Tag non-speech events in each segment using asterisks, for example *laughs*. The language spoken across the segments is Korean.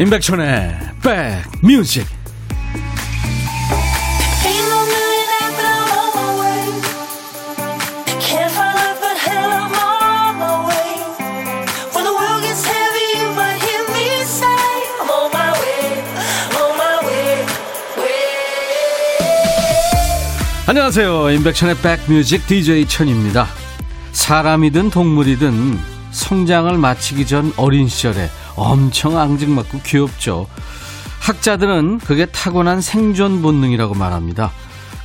임백천의 백뮤직. 안녕하세요. 임백천의 백뮤직 DJ 천입니다. 사람이든 동물이든 성장을 마치기 전 어린 시절에 엄청 앙증맞고 귀엽죠. 학자들은 그게 타고난 생존 본능이라고 말합니다.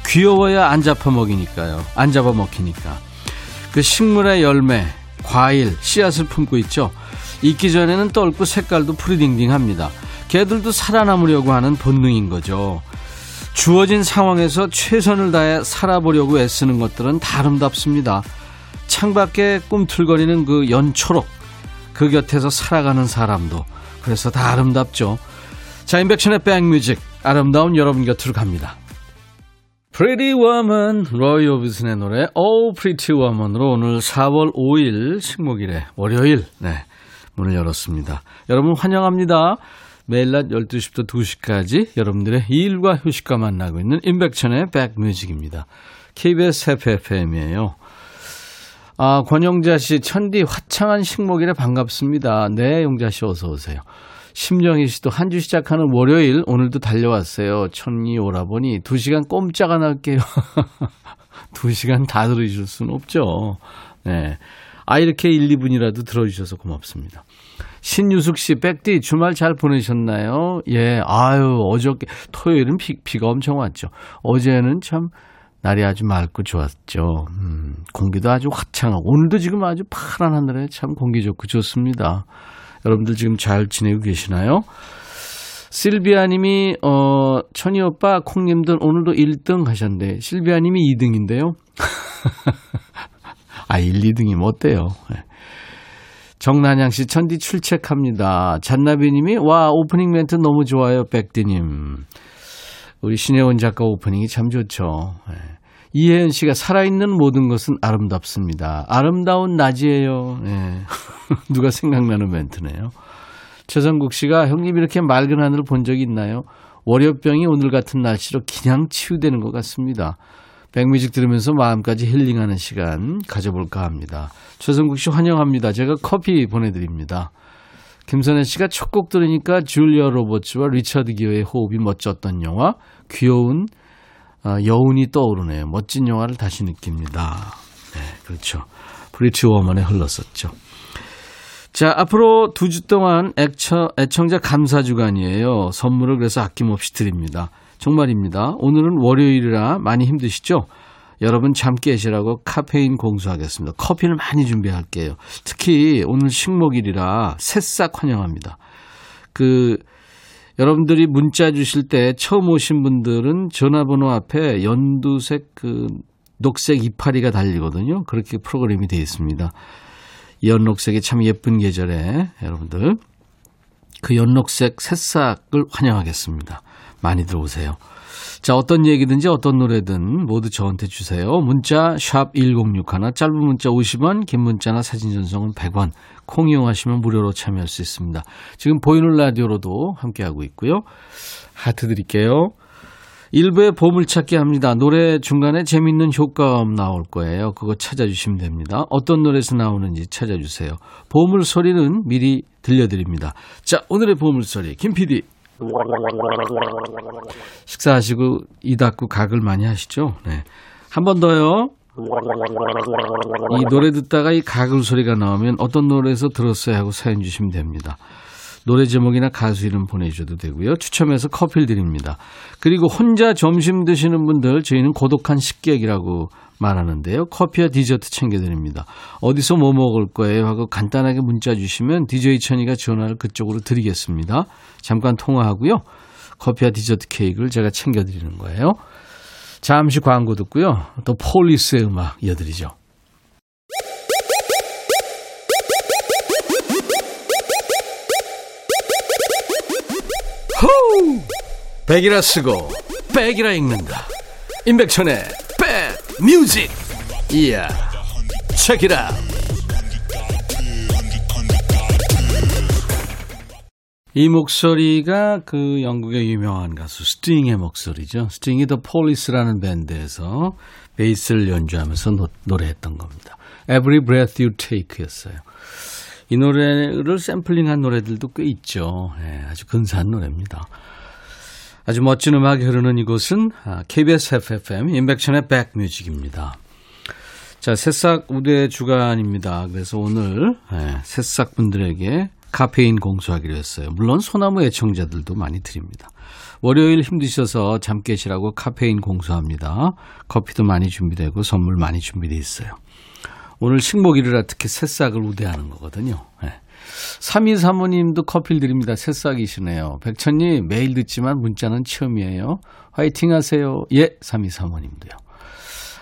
귀여워야 안 잡아먹이니까요. 안 잡아먹히니까. 그 식물의 열매, 과일, 씨앗을 품고 있죠. 익기 전에는 떫고 색깔도 프리딩딩합니다. 개들도 살아남으려고 하는 본능인 거죠. 주어진 상황에서 최선을 다해 살아보려고 애쓰는 것들은 다 아름답습니다. 창밖에 꿈틀거리는 그 연초록, 그 곁에서 살아가는 사람도 그래서 다 아름답죠. 자, 인백션의 백뮤직 아름다운 여러분 곁으로 갑니다. Pretty Woman, 로이 오비슨의 노래 Oh Pretty Woman으로 오늘 4월 5일 식목일에 월요일 네, 문을 열었습니다. 여러분 환영합니다. 매일 낮 12시부터 2시까지 여러분들의 일과 휴식과 만나고 있는 인백천의 백뮤직입니다. KBS FFM이에요. 아, 권영자 씨, 천디 화창한 식목일에 반갑습니다. 네, 영자 씨 어서 오세요. 심정희 씨도 한 주 시작하는 월요일 오늘도 달려왔어요. 천이 오라보니 두 시간 꼼짝 안 할게요. *laughs* 두 시간 다 들으실 수는 없죠. 네. 아, 이렇게 1, 2분이라도 들어주셔서 고맙습니다. 신유숙 씨, 백디 주말 잘 보내셨나요? 예, 아유, 어저께, 토요일은 비, 비가 엄청 왔죠. 어제는 참 날이 아주 맑고 좋았죠. 음, 공기도 아주 화창하고 오늘도 지금 아주 파란 하늘에 참 공기 좋고 좋습니다. 여러분들 지금 잘 지내고 계시나요? 실비아 님이 어 천희 오빠 콩님들 오늘도 1등 하셨는데 실비아 님이 2등인데요. *laughs* 아 1, 2등이면 어때요? 네. 정난양 씨 천디 출첵합니다. 잔나비 님이 와 오프닝 멘트 너무 좋아요 백디님. 우리 신혜원 작가 오프닝이 참 좋죠. 네. 이혜연 씨가 살아있는 모든 것은 아름답습니다. 아름다운 낮이에요. 네. *laughs* 누가 생각나는 멘트네요. 최성국 씨가 형님 이렇게 맑은 하늘 본 적이 있나요? 월요병이 오늘 같은 날씨로 그냥 치유되는 것 같습니다. 백뮤직 들으면서 마음까지 힐링하는 시간 가져볼까 합니다. 최성국 씨 환영합니다. 제가 커피 보내드립니다. 김선혜 씨가 첫 곡 들으니까 줄리아 로버츠와 리처드 기어의 호흡이 멋졌던 영화 귀여운 여, 여인이 떠오르네요. 멋진 영화를 다시 느낍니다. 네, 그렇죠. Pretty Woman에 흘렀었죠. 자, 앞으로 두 주 동안 애처, 애청자 감사 주간이에요. 선물을 그래서 아낌없이 드립니다. 정말입니다. 오늘은 월요일이라 많이 힘드시죠? 여러분 잠 깨시라고 카페인 공수하겠습니다. 커피를 많이 준비할게요. 특히 오늘 식목일이라 새싹 환영합니다. 그 여러분들이 문자 주실 때 처음 오신 분들은 전화번호 앞에 연두색 그 녹색 이파리가 달리거든요. 그렇게 프로그램이 되어 있습니다. 연록색이 참 예쁜 계절에 여러분들 그 연록색 새싹을 환영하겠습니다. 많이 들어오세요. 자, 어떤 얘기든지 어떤 노래든 모두 저한테 주세요. 문자 1061, 짧은 문자 50원, 긴 문자나 사진 전송은 100원. 콩 이용하시면 무료로 참여할 수 있습니다. 지금 보이는 라디오로도 함께하고 있고요. 하트 드릴게요. 일부에 보물찾기 합니다. 노래 중간에 재밌는 효과음 나올 거예요. 그거 찾아주시면 됩니다. 어떤 노래에서 나오는지 찾아주세요. 보물 소리는 미리 들려드립니다. 자, 오늘의 보물 소리 김 PD. 식사하시고 이 닫고 각을 많이 하시죠? 네. 한 번 더요. 이 노래 듣다가 이 가글 소리가 나오면 어떤 노래에서 들었어요 하고 사연 주시면 됩니다. 노래 제목이나 가수 이름 보내주셔도 되고요. 추첨해서 커피를 드립니다. 그리고 혼자 점심 드시는 분들 저희는 고독한 식객이라고 말하는데요. 커피와 디저트 챙겨드립니다. 어디서 뭐 먹을 거예요 하고 간단하게 문자 주시면 DJ 천이가 전화를 그쪽으로 드리겠습니다. 잠깐 통화하고요. 커피와 디저트 케이크를 제가 챙겨드리는 거예요. 잠시 광고 듣고요. 또 Police의 음악 이어드리죠. 호우! 백이라 쓰고 백이라 읽는다. 임백천의 백 뮤직. 이야. 책이라. 이 목소리가 그 영국의 유명한 가수 스팅의 목소리죠. 스팅이 The Police라는 밴드에서 베이스를 연주하면서 노, 노래했던 겁니다. Every Breath You Take였어요. 이 노래를 샘플링한 노래들도 꽤 있죠. 네, 아주 근사한 노래입니다. 아주 멋진 음악이 흐르는 이곳은 KBS FFM 인백션의 백뮤직입니다. 자, 새싹 우대 주간입니다. 그래서 오늘 네, 새싹 분들에게 카페인 공수하기로 했어요. 물론 소나무 애청자들도 많이 드립니다. 월요일 힘드셔서 잠 깨시라고 카페인 공수합니다. 커피도 많이 준비되고 선물 많이 준비되어 있어요. 오늘 식목일이라 특히 새싹을 우대하는 거거든요. 네. 3235님도 커피를 드립니다. 새싹이시네요. 백천님 매일 듣지만 문자는 처음이에요. 화이팅 하세요. 예, 3235님도요.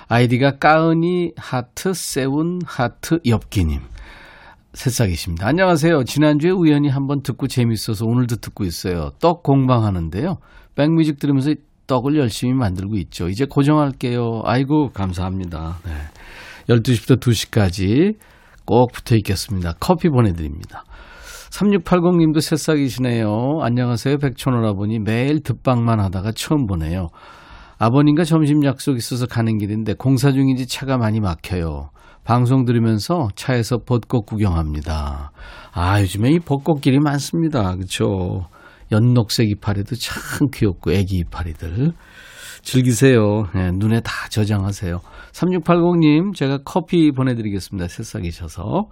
아이디가 까은이 하트 세운 하트 엽기님. 새싹이십니다. 안녕하세요. 지난주에 우연히 한번 듣고 재밌어서 오늘도 듣고 있어요. 떡 공방하는데요. 백뮤직 들으면서 떡을 열심히 만들고 있죠. 이제 고정할게요. 아이고, 감사합니다. 네. 12시부터 2시까지 꼭 붙어 있겠습니다. 커피 보내드립니다. 3680님도 새싹이시네요. 안녕하세요. 백촌오라버니 매일 듣방만 하다가 처음 보네요. 아버님과 점심 약속 있어서 가는 길인데 공사 중인지 차가 많이 막혀요. 방송 들으면서 차에서 벚꽃 구경합니다. 아, 요즘에 이 벚꽃길이 많습니다. 그렇죠? 연녹색 이파리도 참 귀엽고 애기 이파리들. 즐기세요. 네, 눈에 다 저장하세요. 3680님, 제가 커피 보내드리겠습니다. 새싹이셔서.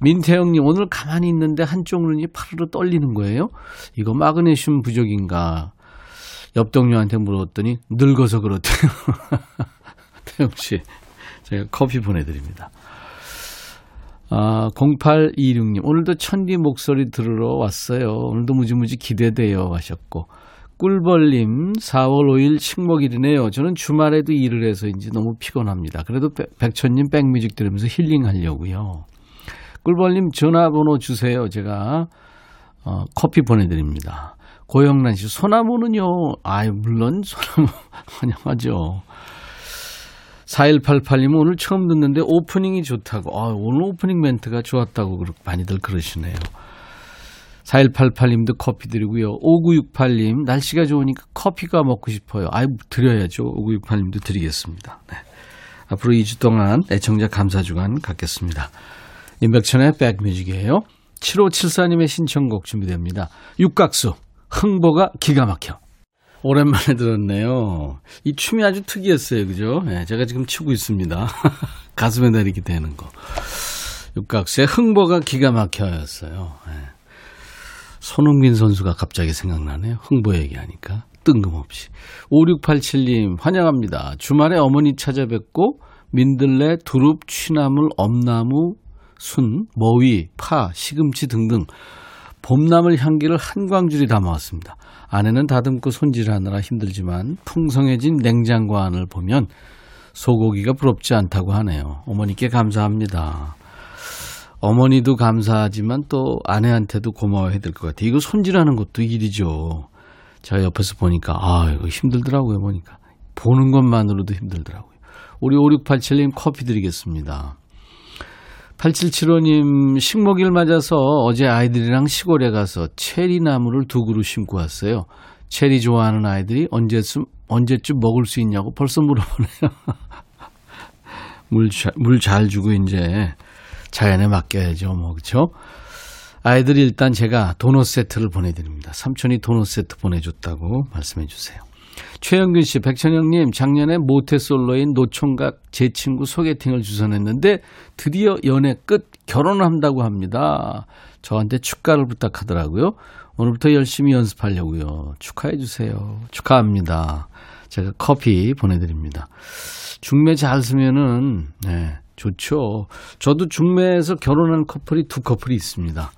민태영님, 오늘 가만히 있는데 한쪽 눈이 파르르 떨리는 거예요? 이거 마그네슘 부족인가? 옆 동료한테 물었더니 늙어서 그렇대요. *laughs* 태영 씨, 제가 커피 보내드립니다. 아, 0826님, 오늘도 천디 목소리 들으러 왔어요. 오늘도 무지무지 기대돼요. 하셨고. 꿀벌님, 4월 5일 식목일이네요. 저는 주말에도 일을 해서인지 너무 피곤합니다. 그래도 백천님 백뮤직 들으면서 힐링하려고요. 꿀벌님 전화번호 주세요. 제가 어, 커피 보내드립니다. 고영란 씨, 소나무는요? 아유, 물론 소나무 *laughs* 환영하죠. 4188님은 오늘 처음 듣는데 오프닝이 좋다고. 아, 오늘 오프닝 멘트가 좋았다고 많이들 그러시네요. 4188님도 커피 드리고요. 5968님, 날씨가 좋으니까 커피가 먹고 싶어요. 아유, 드려야죠. 5968님도 드리겠습니다. 네. 앞으로 2주 동안 애청자 감사주간 갖겠습니다. 임백천의 백뮤직이에요. 7574님의 신청곡 준비됩니다. 육각수, 흥보가 기가 막혀. 오랜만에 들었네요. 이 춤이 아주 특이했어요. 그죠? 네, 제가 지금 추고 있습니다. *laughs* 가슴에 내리게 되는 거. 육각수의 흥보가 기가 막혀였어요. 네. 손흥민 선수가 갑자기 생각나네요. 흥보 얘기하니까. 뜬금없이. 5687님, 환영합니다. 주말에 어머니 찾아뵙고, 민들레, 두릅, 취나물, 엄나무, 순, 머위, 파, 시금치 등등 봄나물 향기를 한 광줄이 담아왔습니다. 아내는 다듬고 손질하느라 힘들지만 풍성해진 냉장고 안을 보면 소고기가 부럽지 않다고 하네요. 어머니께 감사합니다. 어머니도 감사하지만 또 아내한테도 고마워야 될 것 같아요. 이거 손질하는 것도 일이죠. 제가 옆에서 보니까 아 이거 힘들더라고요 보니까 보는 것만으로도 힘들더라고요. 우리 5687님 커피 드리겠습니다. 8775님 식목일 맞아서 어제 아이들이랑 시골에 가서 체리 나무를 두 그루 심고 왔어요. 체리 좋아하는 아이들이 언제쯤 언제쯤 먹을 수 있냐고 벌써 물어보네요. *laughs* 물잘 주고 이제 자연에 맡겨야죠. 뭐, 그쵸? 아이들이 일단 제가 도넛 세트를 보내드립니다. 삼촌이 도넛 세트 보내줬다고 말씀해 주세요. 최영균 씨, 백천영님, 작년에 모태솔로인 노총각 제 친구 소개팅을 주선했는데 드디어 연애 끝 결혼한다고 합니다. 저한테 축가를 부탁하더라고요. 오늘부터 열심히 연습하려고요. 축하해 주세요. 축하합니다. 제가 커피 보내드립니다. 중매 잘 쓰면은 네, 좋죠. 저도 중매에서 결혼한 커플이 두 커플이 있습니다.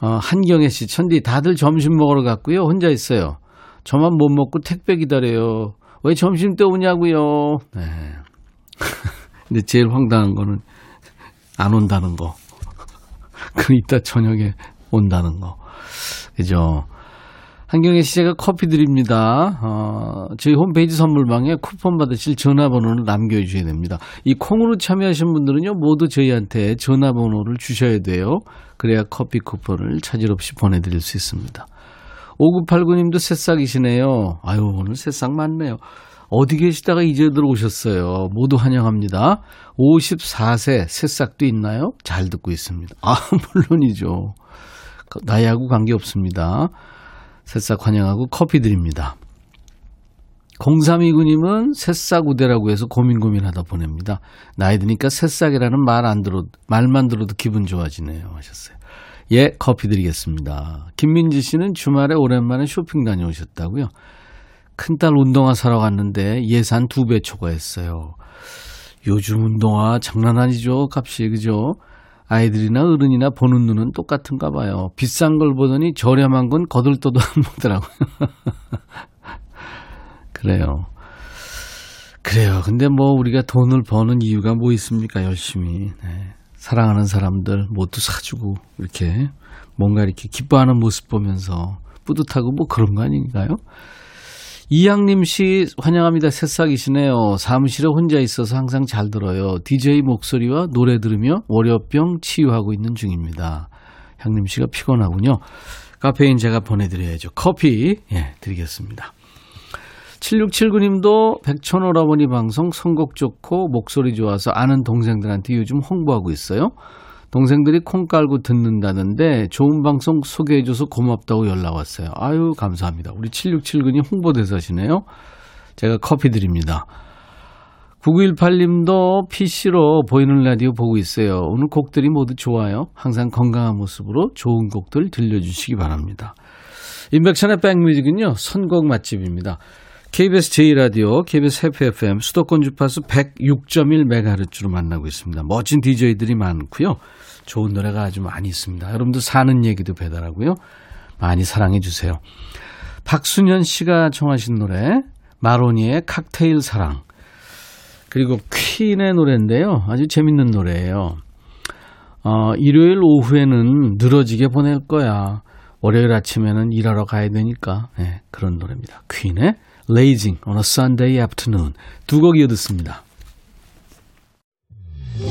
어, 한경혜 씨, 천디 다들 점심 먹으러 갔고요. 혼자 있어요. 저만 못 먹고 택배 기다려요. 왜 점심 때 오냐고요. 네. *laughs* 근데 제일 황당한 거는 안 온다는 거. *laughs* 그 이따 저녁에 온다는 거. 그죠? 한경혜 씨 제가 커피 드립니다. 어, 저희 홈페이지 선물방에 쿠폰 받으실 전화번호를 남겨주셔야 됩니다. 이 콩으로 참여하신 분들은요, 모두 저희한테 전화번호를 주셔야 돼요. 그래야 커피 쿠폰을 차질 없이 보내드릴 수 있습니다. 5989님도 새싹이시네요. 아유, 오늘 새싹 많네요. 어디 계시다가 이제 들어오셨어요. 모두 환영합니다. 54세 새싹도 있나요? 잘 듣고 있습니다. 아, *laughs* 물론이죠. 나이하고 관계없습니다. 새싹 환영하고 커피 드립니다. 0329님은 새싹 우대라고 해서 고민 고민하다 보냅니다. 나이 드니까 새싹이라는 말 안 들어 말만 들어도 기분 좋아지네요 하셨어요. 예, 커피 드리겠습니다. 김민지 씨는 주말에 오랜만에 쇼핑 다녀오셨다고요. 큰딸 운동화 사러 갔는데 예산 두 배 초과했어요. 요즘 운동화 장난 아니죠, 값이 그죠? 아이들이나 어른이나 보는 눈은 똑같은가 봐요. 비싼 걸 보더니 저렴한 건 거들떠도 안 보더라고요. *laughs* 그래요. 그래요. 근데 뭐 우리가 돈을 버는 이유가 뭐 있습니까? 열심히. 네. 사랑하는 사람들 모두 사주고 이렇게 뭔가 이렇게 기뻐하는 모습 보면서 뿌듯하고 뭐 그런 거 아닌가요? 이양님 씨 환영합니다. 새싹이시네요. 사무실에 혼자 있어서 항상 잘 들어요. DJ 목소리와 노래 들으며 월요병 치유하고 있는 중입니다. 향님 씨가 피곤하군요. 카페인 제가 보내드려야죠. 커피 예 드리겠습니다. 7679님도 백천오라버니 방송 선곡 좋고 목소리 좋아서 아는 동생들한테 요즘 홍보하고 있어요. 동생들이 콩 깔고 듣는다는데 좋은 방송 소개해줘서 고맙다고 연락 왔어요. 아유, 감사합니다. 우리 7679님 홍보대사시네요. 제가 커피 드립니다. 9918님도 PC로 보이는 라디오 보고 있어요. 오늘 곡들이 모두 좋아요. 항상 건강한 모습으로 좋은 곡들 들려주시기 바랍니다. 인백션의 백뮤직은요, 선곡 맛집입니다. KBS 제2라디오, KBS 해피 FM, 수도권 주파수 106.1MHz로 만나고 있습니다. 멋진 DJ들이 많고요. 좋은 노래가 아주 많이 있습니다. 여러분들 사는 얘기도 배달하고요. 많이 사랑해 주세요. 박순현 씨가 청하신 노래, 마로니의 칵테일 사랑. 그리고 퀸의 노래인데요. 아주 재밌는 노래예요. 어, 일요일 오후에는 늘어지게 보낼 거야. 월요일 아침에는 일하러 가야 되니까. 네, 그런 노래입니다. 퀸의 Lazing on a Sunday Afternoon. 두 곡 이어 듣습니다.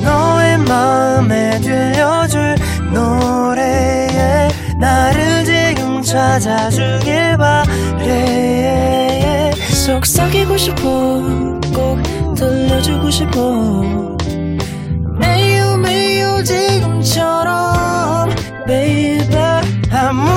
너의 마음에 들려줄 노래에 나를 지금 찾아주길 바래. 속삭이고 싶어 꼭 들려주고 싶어. 매우 매우 지금처럼 baby 아무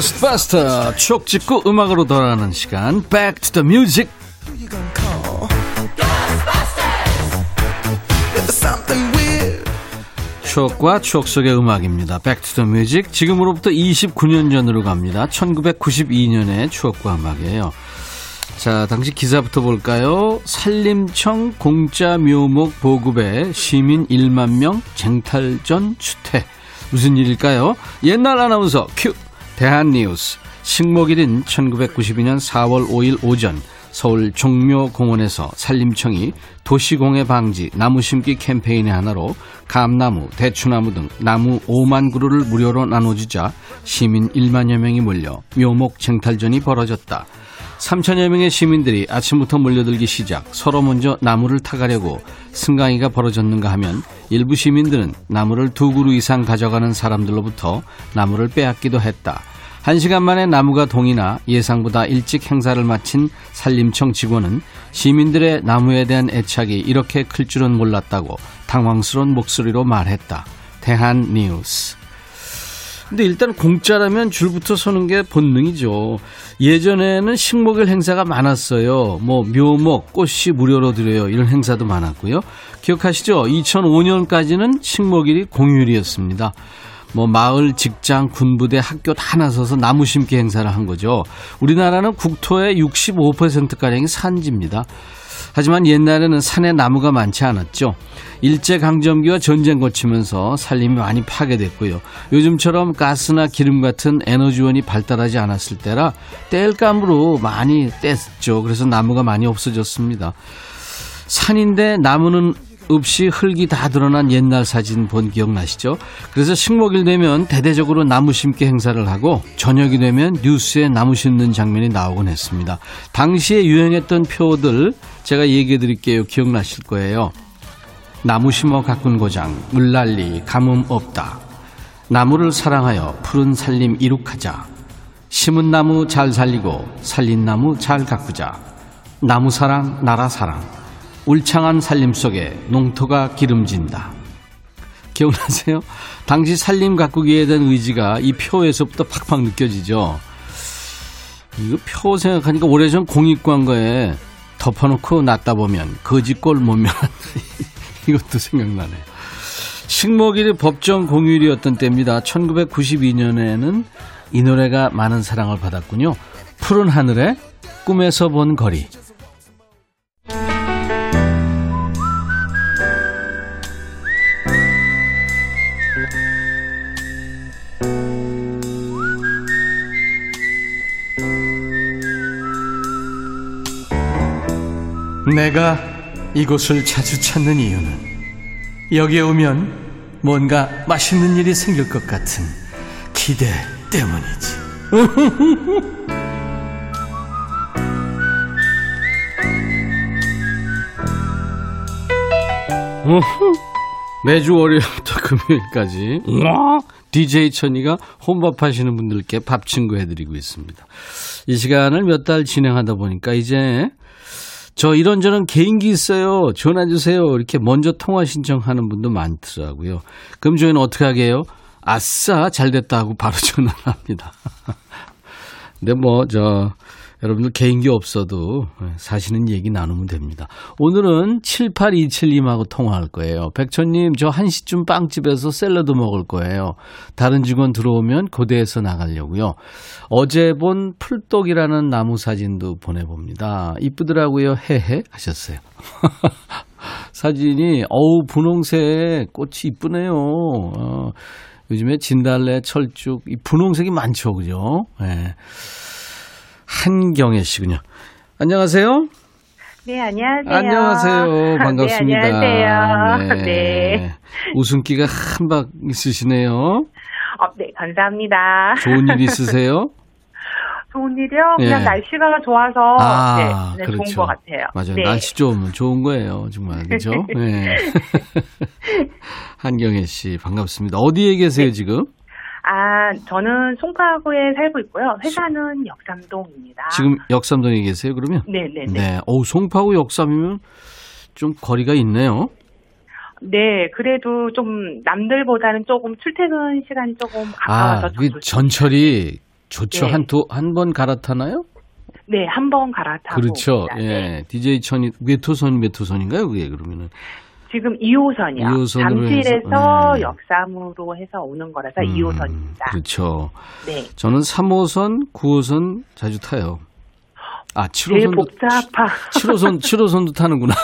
고스트바스터 추억 찍고 음악으로 돌아가는 시간 Back to the Music 추억과 추억 속의 음악입니다. Back to the Music 지금으로부터 29년 전으로 갑니다. 1992년의 추억과 음악이에요. 자, 당시 기사부터 볼까요? 산림청 공짜 묘목 보급에 시민 1만 명 쟁탈전 추태. 무슨 일일까요? 옛날 아나운서 큐! 대한뉴스. 식목일인 1992년 4월 5일 오전 서울 종묘공원에서 산림청이 도시공해 방지 나무 심기 캠페인의 하나로 감나무, 대추나무 등 나무 5만 그루를 무료로 나눠주자 시민 1만여 명이 몰려 묘목 쟁탈전이 벌어졌다. 3천여 명의 시민들이 아침부터 몰려들기 시작 서로 먼저 나무를 타가려고 승강이가 벌어졌는가 하면 일부 시민들은 나무를 두 그루 이상 가져가는 사람들로부터 나무를 빼앗기도 했다. 한 시간 만에 나무가 동이나 예상보다 일찍 행사를 마친 산림청 직원은 시민들의 나무에 대한 애착이 이렇게 클 줄은 몰랐다고 당황스러운 목소리로 말했다. 대한 뉴스. 근데 일단 공짜라면 줄부터 서는 게 본능이죠. 예전에는 식목일 행사가 많았어요. 뭐 묘목, 꽃이 무료로 드려요. 이런 행사도 많았고요. 기억하시죠? 2005년까지는 식목일이 공휴일이었습니다. 뭐 마을, 직장, 군부대, 학교 다 나서서 나무 심기 행사를 한 거죠. 우리나라는 국토의 65%가량이 산지입니다. 하지만 옛날에는 산에 나무가 많지 않았죠. 일제강점기와 전쟁 거치면서 살림이 많이 파괴됐고요. 요즘처럼 가스나 기름 같은 에너지원이 발달하지 않았을 때라 땔감으로 많이 뗐죠. 그래서 나무가 많이 없어졌습니다. 산인데 나무는 없이 흙이 다 드러난 옛날 사진 본 기억나시죠? 그래서 식목일 되면 대대적으로 나무 심기 행사를 하고 저녁이 되면 뉴스에 나무 심는 장면이 나오곤 했습니다. 당시에 유행했던 표들 제가 얘기해 드릴게요. 기억나실 거예요. 나무 심어 가꾼 고장, 물난리, 가뭄 없다. 나무를 사랑하여 푸른 살림 이룩하자. 심은 나무 잘 살리고 살린 나무 잘 가꾸자. 나무 사랑, 나라 사랑. 울창한 살림 속에 농토가 기름진다. 기억나세요? 당시 살림 가꾸기에 대한 의지가 이 표에서부터 팍팍 느껴지죠. 이거 표 생각하니까 오래전 공익광고에 덮어놓고 놨다 보면 거지꼴 못 면한다. 이것도 생각나네요. 식목일이 법정 공휴일이었던 때입니다. 1992년에는 이 노래가 많은 사랑을 받았군요. 푸른 하늘에 꿈에서 본 거리. 내가 이곳을 자주 찾는 이유는 여기에 오면 뭔가 맛있는 일이 생길 것 같은 기대 때문이지. *laughs* 매주 월요일부터 금요일까지 DJ 천이가 혼밥 하시는 분들께 밥 친구 해드리고 있습니다. 이 시간을 몇 달 진행하다 보니까 이제 저 이런저런 개인기 있어요. 전화 주세요. 이렇게 먼저 통화 신청하는 분도 많더라고요. 그럼 저희는 어떻게 하게요? 아싸 잘 됐다 하고 바로 *laughs* 전화를 합니다. *laughs* 근데 뭐 저 여러분들 개인기 없어도 사시는 얘기 나누면 됩니다. 오늘은 7827님하고 통화할 거예요. 백천님 저 1시쯤 빵집에서 샐러드 먹을 거예요. 다른 직원 들어오면 고대에서 나가려고요. 어제 본 풀독이라는 나무 사진도 보내봅니다. 이쁘더라고요. 헤헤 하셨어요. *laughs* 사진이 어우 분홍색 꽃이 이쁘네요. 어, 요즘에 진달래, 철쭉, 이 분홍색이 많죠, 그죠? 예. 네. 한경애 씨군요. 안녕하세요. 네, 안녕하세요. 안녕하세요. *laughs* 반갑습니다. 네, 안녕하세요. 네. 네. 웃음기가 한박 있으시네요. 어, 네, 감사합니다. 좋은 일 있으세요? *laughs* 좋은 일이요? 그냥 예. 날씨가 좋아서 아, 네, 네, 그렇죠. 좋은 것 같아요. 맞아요. 네. 날씨 좋으면 좋은 거예요. 정말. 그죠? 네. *laughs* 한경애 씨, 반갑습니다. 어디에 계세요, 네. 지금? 아, 저는 송파구에 살고 있고요. 회사는 역삼동입니다. 지금 역삼동에 계세요, 그러면? 네, 네, 네. 네. 어우, 송파구 역삼이면 좀 거리가 있네요. 네, 그래도 좀 남들보다는 조금 출퇴근 시간이 조금 가까워서 아, 좀 그. 전철이 좋죠. 네. 한 두, 한 번 갈아타나요? 네, 한 번 갈아타고 그렇죠. 옵니다. 네. 예. DJ 천이, 몇 호선인가요, 그게 그러면은? 지금 2호선이요. 2호선으로 잠실에서 해서, 네. 역삼으로 해서 오는 거라서 음, 2호선입니다. 그렇죠. 네. 저는 3호선, 9호선 자주 타요. 아, 제일 7호선도, 복잡한 7호선, 7호선도 타는구나.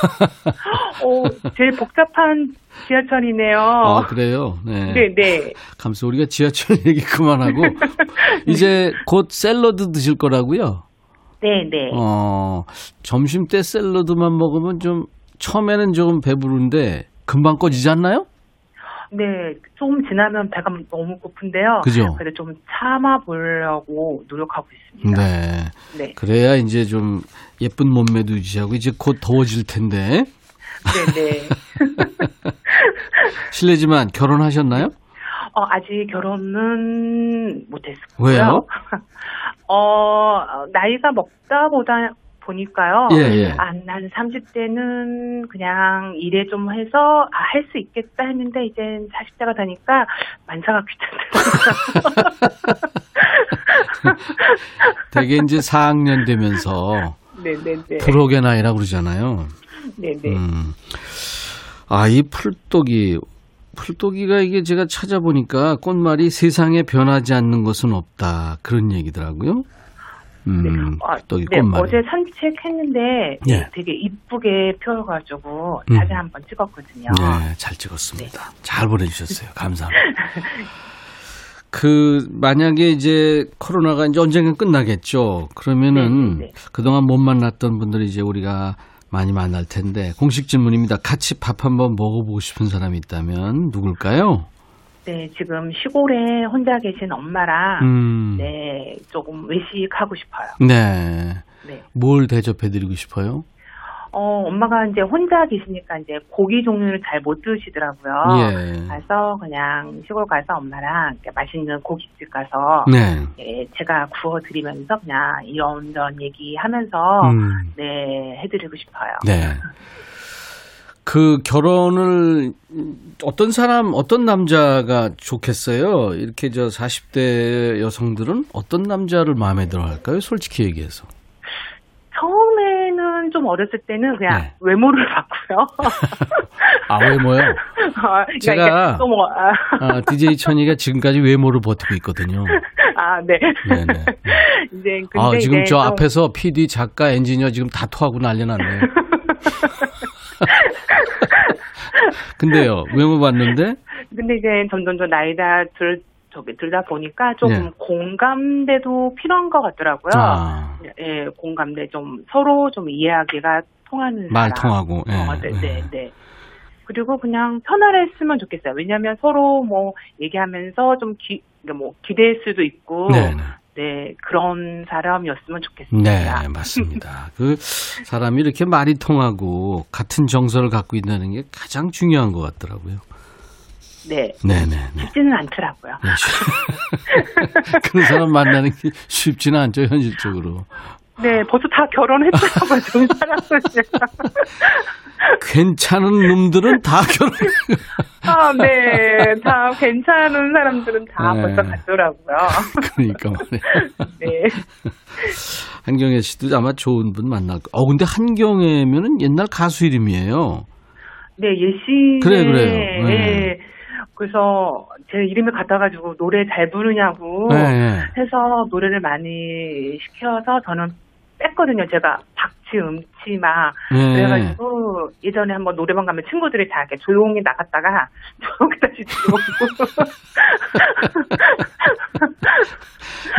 오, *laughs* 제일 복잡한 지하철이네요. 아, 그래요? 네. 네, 네. 감사 우리가 지하철 얘기 그만하고, *laughs* 이제 곧 샐러드 드실 거라고요? 네, 네. 어, 점심 때 샐러드만 먹으면 좀, 처음에는 조금 배부른데, 금방 꺼지지 않나요? 네, 좀 지나면 배가 너무 고픈데요. 그죠? 그래도 좀 참아 보려고 노력하고 있습니다. 네. 네. 그래야 이제 좀 예쁜 몸매도 유지하고, 이제 곧 더워질 텐데. 네, 네. *laughs* 실례지만 결혼하셨나요? 어, 아직 결혼은 못했고요. 왜요? *laughs* 어, 나이가 먹다 보다 보니까요. 예, 예. 아, 난 30대는 그냥 일에 좀 해서 아, 할 수 있겠다 했는데 이제 40대가 되니까 만사가 귀찮더라고요. *laughs* 되게 이제 4학년 되면서 네네네. 프로의 나이라 그러잖아요. 네네. 음. 아, 이 풀독이, 풀독이가 이게 제가 찾아보니까 꽃말이 세상에 변하지 않는 것은 없다. 그런 얘기더라고요. 음, 아, 네. 어제 산책했는데 예. 되게 이쁘게 펴가지고 음. 사진 한번 찍었거든요. 네, 잘 찍었습니다. 잘 보내주셨어요. 감사합니다. *laughs* 그, 만약에 이제 코로나가 이제 언젠가 끝나겠죠. 그러면은 네, 네, 네. 그동안 못 만났던 분들이 이제 우리가 많이 만날 텐데 공식 질문입니다. 같이 밥 한번 먹어보고 싶은 사람이 있다면 누굴까요? 네, 지금 시골에 혼자 계신 엄마랑 음, 네, 조금 외식하고 싶어요. 네. 네. 뭘 대접해 드리고 싶어요? 어, 엄마가 이제 혼자 계시니까 이제 고기 종류를 잘 못 드시더라고요. 예. 그래서 그냥 시골 가서 엄마랑 맛있는 고깃집 가서 네. 예, 제가 구워 드리면서 그냥 이런저런 얘기하면서 음, 네, 해 드리고 싶어요. 네. *laughs* 그 결혼을 어떤 사람, 어떤 남자가 좋겠어요? 이렇게 저 40대 여성들은 어떤 남자를 마음에 들어 할까요? 솔직히 얘기해서. 처음에는 좀 어렸을 때는 그냥 네. 외모를 *laughs* 봤고요. *laughs* 아, 외모요? 아, 그러니까 제가- 또 뭐, 아, 아, DJ 천이가 지금까지 외모를 버티고 있거든요. *laughs* 아, 네. 네네. 이제 근데 아, 지금 이제 저 좀- 앞에서 PD, 작가, 엔지니어 지금 다 토하고 난리 났네. 근데요, 외모 봤는데? *laughs* 근데 이제 점점 더 나이가 들 저기 들다 보니까 조금 네. 공감대도 필요한 것 같더라고요. 아, 예, 공감대 좀 서로 좀 이해하기가 통하는 말. 통하고. 예, 어, 네, 예. 네, 네. 그리고 그냥 편안했으면 좋겠어요. 왜냐하면 서로 뭐 얘기하면서 좀 기, 그러니까 뭐 기댈 수도 있고, 네네. 네 그런 사람이었으면 좋겠습니다. 네, 맞습니다. 그 사람이 이렇게 말이 통하고 같은 정서를 갖고 있다는 게 가장 중요한 것 같더라고요. 네, 네네. 네. 쉽지는 않더라고요. 네, 쉽- *laughs* 그런 사람 만나는 게 쉽지는 않죠, 현실적으로. 네, 벌써 다 결혼했더라고요, 좀 사람들. 괜찮은 놈들은 다 결혼. *laughs* 아, 네, 다 괜찮은 사람들은 다 네. 벌써 갔더라고요. 그러니까 말이에요. *laughs* 네, 한경애 씨도 아마 좋은 분 만날 거. 어, 근데 한경애면은 옛날 가수 이름이에요. 네 예시. 그래, 그래요. 네. 네. 그래서 제 이름을 갖다가지고 노래 잘 부르냐고 네, 네. 해서 노래를 많이 시켜서 저는 뺐거든요. 제가 박치, 음치 막 네. 그래가지고 예전에 한번 노래방 가면 친구들이 다 이렇게 조용히 나갔다가 *laughs* 조용히 다시 들어오고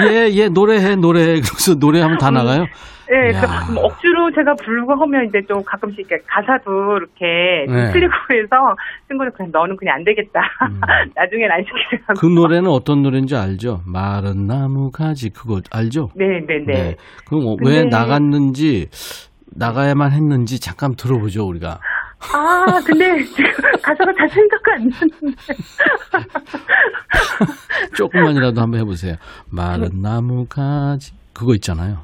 *laughs* 예, 예, 노래해, 노래해. 그래서 노래하면 다 나가요? 네, 야. 그뭐 억지로 제가 부르고 하면 이제 좀 가끔씩 이렇게 가사도 이렇게 좀 네. 틀리고 해서 친구들 그냥 너는 그냥 안 되겠다. 음. *laughs* 나중엔 안 시키라고. 그 노래는 어떤 노래인지 알죠? 마른 나무 가지 그거 알죠? 네, 네, 네. 그럼 뭐왜 근데- 나갔는지 나가야만 했는지 잠깐 들어보죠 우리가. 아, 근데 지금 가사가 잘 생각이 안 나는데. *laughs* 조금만이라도 한번 해보세요. 마른 나무 가지 그거 있잖아요.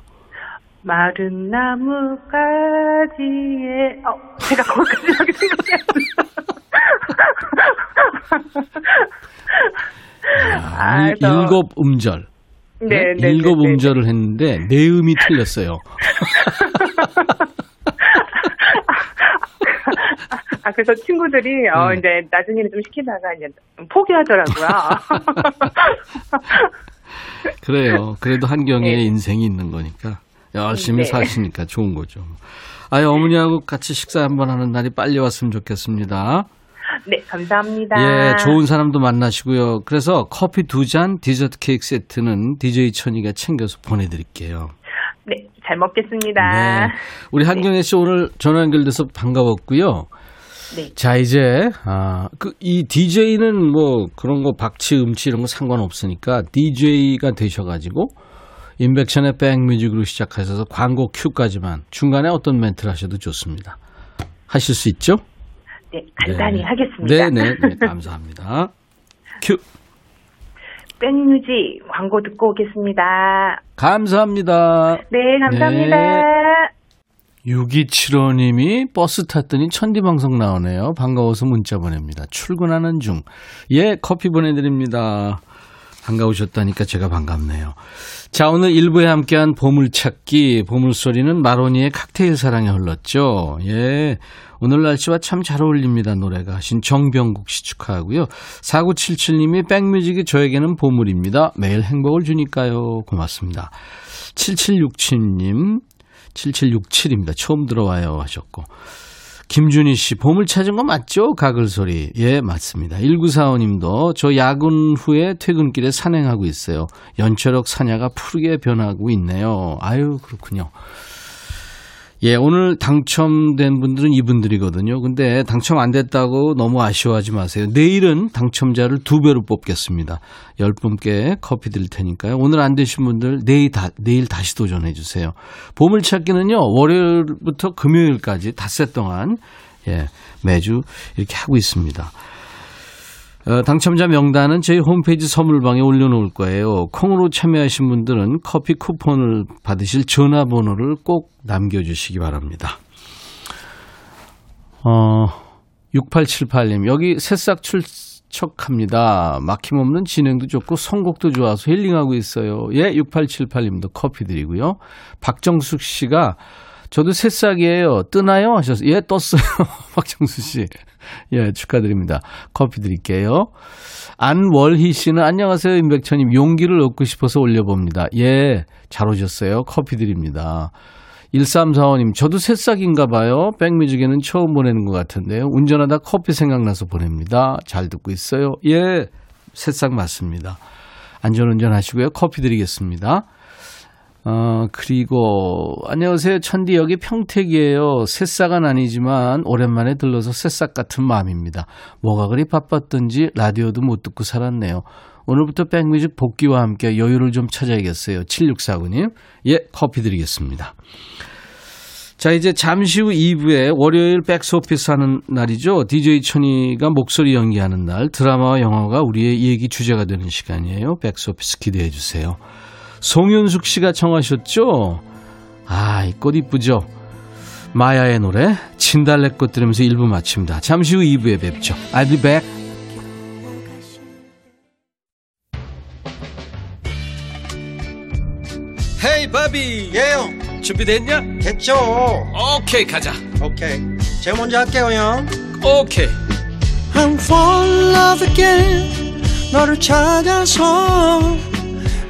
마른 나무가지에, 어, 제가 거기까지 하게 나. 아, 일- 일곱 음절. 네, 네. 일곱 네, 네, 음절을 했는데 내음이 틀렸어요. *laughs* 아, 그래서 친구들이, 어, 음. 이제 나중에는 좀 시키다가 이제 포기하더라고요. *laughs* 그래요. 그래도 *laughs* 한경의 네. 인생이 있는 거니까 열심히 네. 사시니까 좋은 거죠. 아유 어머니하고 같이 식사 한번 하는 날이 빨리 왔으면 좋겠습니다. 네, 감사합니다. 예, 좋은 사람도 만나시고요. 그래서 커피 두 잔, 디저트 케이크 세트는 DJ 천이가 챙겨서 보내드릴게요. 네, 잘 먹겠습니다. 네. 우리 한경혜 씨 오늘 전화 연결돼서 반가웠고요. 네. 자, 이제, 아, 그, 이 DJ는 뭐 그런 거 박치, 음치 이런 거 상관없으니까 DJ가 되셔가지고 인백션의 백뮤직으로 시작하셔서 광고 큐까지만 중간에 어떤 멘트를 하셔도 좋습니다. 하실 수 있죠? 네, 간단히 네. 하겠습니다. 네, 네, 네. 감사합니다. *laughs* 큐. 백뮤직 광고 듣고 오겠습니다. 감사합니다. 네, 감사합니다. 네. 6275님이 버스 탔더니 천디방송 나오네요. 반가워서 문자 보냅니다. 출근하는 중. 예, 커피 보내드립니다. 반가우셨다니까 제가 반갑네요. 자, 오늘 1부에 함께한 보물찾기, 보물소리는 마로니의 칵테일 사랑에 흘렀죠. 예. 오늘 날씨와 참 잘 어울립니다. 노래가 하신 정병국 씨 축하하고요. 4977님이 백뮤직이 저에게는 보물입니다. 매일 행복을 주니까요. 고맙습니다. 7767님, 7767입니다. 처음 들어와요 하셨고. 김준희 씨, 보물 찾은 거 맞죠? 가글 소리. 예, 맞습니다. 1945님도 저 야근 후에 퇴근길에 산행하고 있어요. 연초록 사냐가 푸르게 변하고 있네요. 아유, 그렇군요. 예, 오늘 당첨된 분들은 이분들이거든요. 근데 당첨 안 됐다고 너무 아쉬워하지 마세요. 내일은 당첨자를 두 배로 뽑겠습니다. 열 분께 커피 드릴 테니까요. 오늘 안 되신 분들 내일 다, 내일 다시 도전해 주세요. 보물찾기는요, 월요일부터 금요일까지 닷새 동안, 예, 매주 이렇게 하고 있습니다. 어, 당첨자 명단은 저희 홈페이지 선물방에 올려놓을 거예요. 콩으로 참여하신 분들은 커피 쿠폰을 받으실 전화번호를 꼭 남겨주시기 바랍니다. 어, 6878님, 여기 새싹 출척합니다. 막힘없는 진행도 좋고 선곡도 좋아서 힐링하고 있어요. 예, 6878님도 커피 드리고요. 박정숙 씨가 저도 새싹이에요. 뜨나요? 하셨어요. 예, 떴어요. *laughs* 박정수 씨. 예, 축하드립니다. 커피 드릴게요. 안월희 씨는 안녕하세요. 임백천님. 용기를 얻고 싶어서 올려봅니다. 예, 잘 오셨어요. 커피 드립니다. 1345님, 저도 새싹인가 봐요. 백뮤직에는 처음 보내는 것 같은데요. 운전하다 커피 생각나서 보냅니다. 잘 듣고 있어요. 예, 새싹 맞습니다. 안전운전 하시고요. 커피 드리겠습니다. 어, 그리고, 안녕하세요. 천디 여기 평택이에요. 새싹은 아니지만, 오랜만에 들러서 새싹 같은 마음입니다. 뭐가 그리 바빴던지, 라디오도 못 듣고 살았네요. 오늘부터 백뮤직 복귀와 함께 여유를 좀 찾아야겠어요. 7649님. 예, 커피 드리겠습니다. 자, 이제 잠시 후 2부에 월요일 백스오피스 하는 날이죠. DJ 천이가 목소리 연기하는 날, 드라마와 영화가 우리의 얘기 주제가 되는 시간이에요. 백스오피스 기대해 주세요. 송윤숙 씨가 청하셨죠? 아, 이 꽃 이쁘죠? 마야의 노래 진달래꽃 들으면서 1부 마칩니다. 잠시 후 2부에 뵙죠. I'll be back. 헤이 바비 예영 준비됐냐? 됐죠 오케이 가자 오케이 제가 먼저 할게요 형 오케이 I'm fall in love again 너를 찾아서